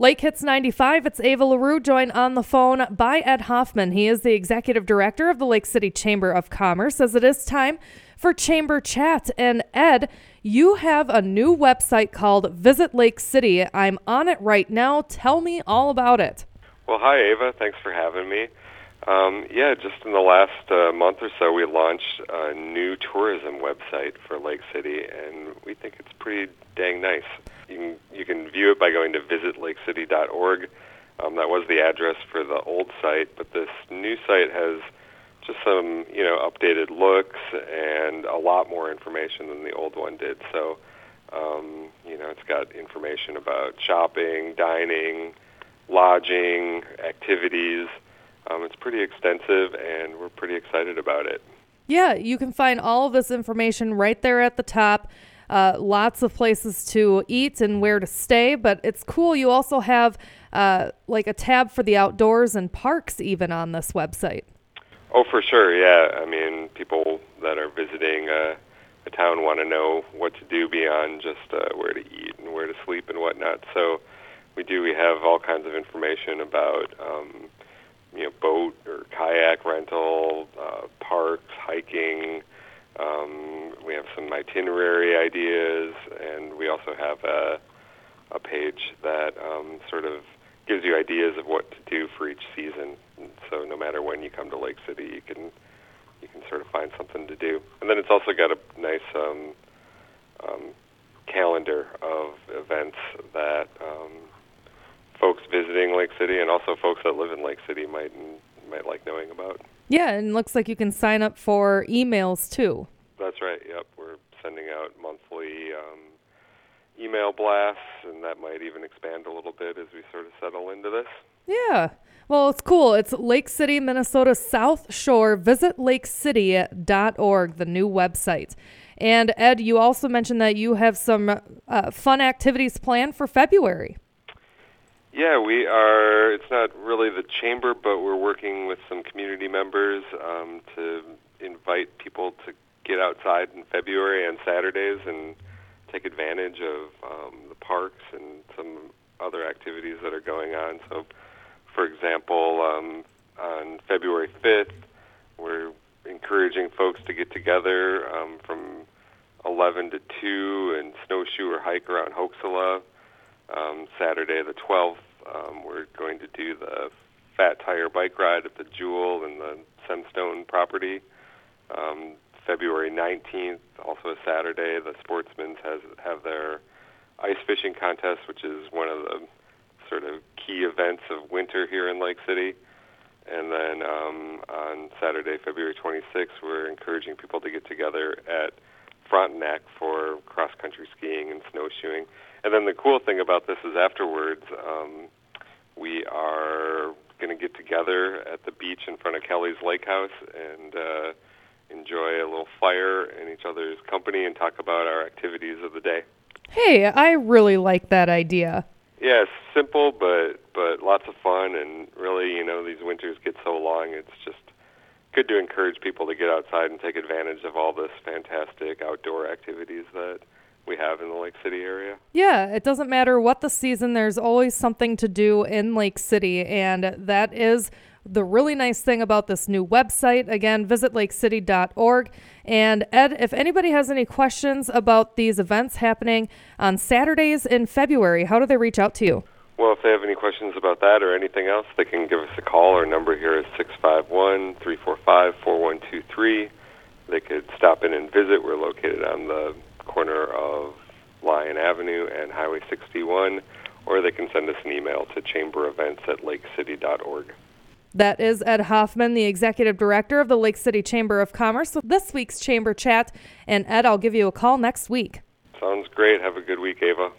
Lake Hits 95, it's Ava LaRue, joined on the phone by Ed Hoffman. He is the executive director of the Lake City Chamber of Commerce, as it is time for Chamber Chat. And Ed, you have a new website called Visit Lake City. I'm on it right now. Tell me all about it. Well, hi, Ava. Thanks for having me. Um, yeah, just in the last uh, month or so, we launched a new tourism website for Lake City, and we think it's pretty dang nice. You can, you can view it by going to visitlakecity.org. Um, that was the address for the old site, but this new site has just some, you know, updated looks and a lot more information than the old one did. So, um, you know, it's got information about shopping, dining, lodging, activities. Um, it's pretty extensive, and we're pretty excited about it. Yeah, you can find all of this information right there at the top. Uh, lots of places to eat and where to stay, but it's cool. You also have uh, like a tab for the outdoors and parks, even on this website. Oh, for sure. Yeah. I mean, people that are visiting uh, a town want to know what to do beyond just uh, where to eat and where to sleep and whatnot. So we do. We have all kinds of information about, um, you know, boat or kayak rental, uh, parks, hiking. Um, we have some itinerary ideas, and we also have a, a page that um, sort of gives you ideas of what to do for each season. And so no matter when you come to Lake City, you can you can sort of find something to do. And then it's also got a nice um, um, calendar of events that um, folks visiting Lake City and also folks that live in Lake City might might like knowing about. Yeah, and looks like you can sign up for emails too. That's right. Yep, we're sending out monthly um, email blasts, and that might even expand a little bit as we sort of settle into this. Yeah. Well, it's cool. It's Lake City, Minnesota South Shore. Visit lakecity.org, the new website. And Ed, you also mentioned that you have some uh, fun activities planned for February. Yeah, we are. It's not really the chamber, but we're working with some community members um, to invite people to get outside in February on Saturdays and take advantage of um, the parks and some other activities that are going on. So, for example, um, on February 5th, we're encouraging folks to get together um, from 11 to 2 and snowshoe or hike around Hok-Si-La. Um, Saturday the 12th, um, we're going to do the Fat Tire bike ride at the Jewel and the Sunstone property. Um, February 19th, also a Saturday, the Sportsmen's has have their ice fishing contest, which is one of the sort of key events of winter here in Lake City. And then um, on Saturday, February 26th, we're encouraging people to get together at Frontenac for cross country skiing and snowshoeing. And then the cool thing about this is afterwards, um, we are going to get together at the beach in front of Kelly's Lake House and uh, enjoy a little fire in each other's company and talk about our activities of the day. Hey, I really like that idea. Yeah, it's simple but but lots of fun and really, you know, these winters get so long, it's just good to encourage people to get outside and take advantage of all this fantastic outdoor activities that we have in the Lake City area. Yeah, it doesn't matter what the season, there's always something to do in Lake City, and that is the really nice thing about this new website. Again, visit lakecity.org. And Ed, if anybody has any questions about these events happening on Saturdays in February, how do they reach out to you? Well, if they have any questions about that or anything else, they can give us a call. Our number here is 651 345 4123. They could stop in and visit. We're located on the corner of Lyon Avenue and Highway 61, or they can send us an email to chamberevents at lakecity.org. That is Ed Hoffman, the executive director of the Lake City Chamber of Commerce, with this week's Chamber Chat. And Ed, I'll give you a call next week. Sounds great. Have a good week, Ava.